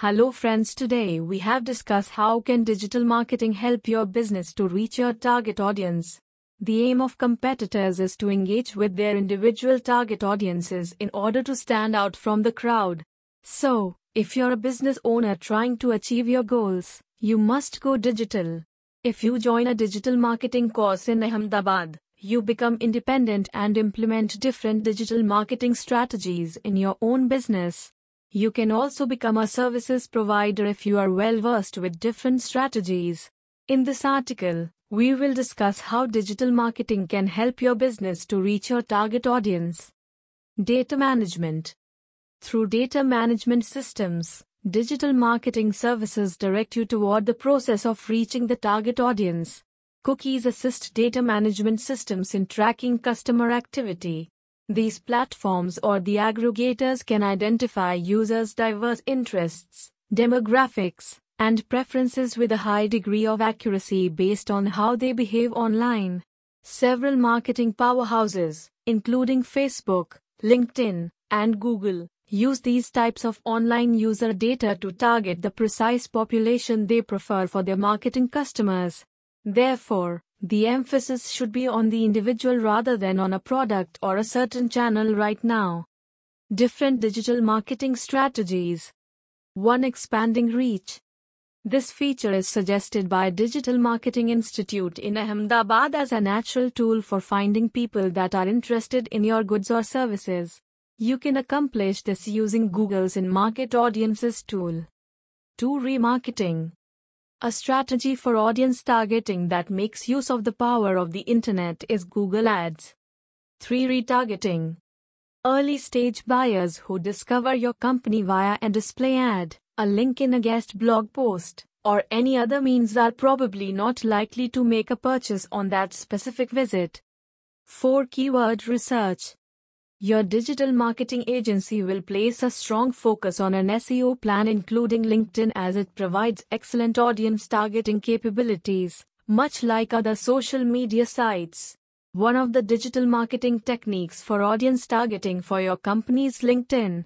Hello friends today we have discussed how can digital marketing help your business to reach your target audience. The aim of competitors is to engage with their individual target audiences in order to stand out from the crowd. So, if you're a business owner trying to achieve your goals, you must go digital. If you join a digital marketing course in Ahmedabad, you become independent and implement different digital marketing strategies in your own business. You can also become a services provider if you are well versed with different strategies. In this article, we will discuss how digital marketing can help your business to reach your target audience. Data management. Through data management systems, digital marketing services direct you toward the process of reaching the target audience. Cookies assist data management systems in tracking customer activity. These platforms or the aggregators can identify users' diverse interests, demographics, and preferences with a high degree of accuracy based on how they behave online. Several marketing powerhouses, including Facebook, LinkedIn, and Google, use these types of online user data to target the precise population they prefer for their marketing customers. Therefore, the emphasis should be on the individual rather than on a product or a certain channel right now. Different digital marketing strategies. 1. Expanding reach. This feature is suggested by Digital Marketing Institute in Ahmedabad as a natural tool for finding people that are interested in your goods or services. You can accomplish this using Google's in market audiences tool. 2. Remarketing. A strategy for audience targeting that makes use of the power of the internet is Google Ads. 3. Retargeting. Early stage buyers who discover your company via a display ad, a link in a guest blog post, or any other means are probably not likely to make a purchase on that specific visit. 4. Keyword research. Your digital marketing agency will place a strong focus on an SEO plan, including LinkedIn, as it provides excellent audience targeting capabilities, much like other social media sites. One of the digital marketing techniques for audience targeting for your company is LinkedIn.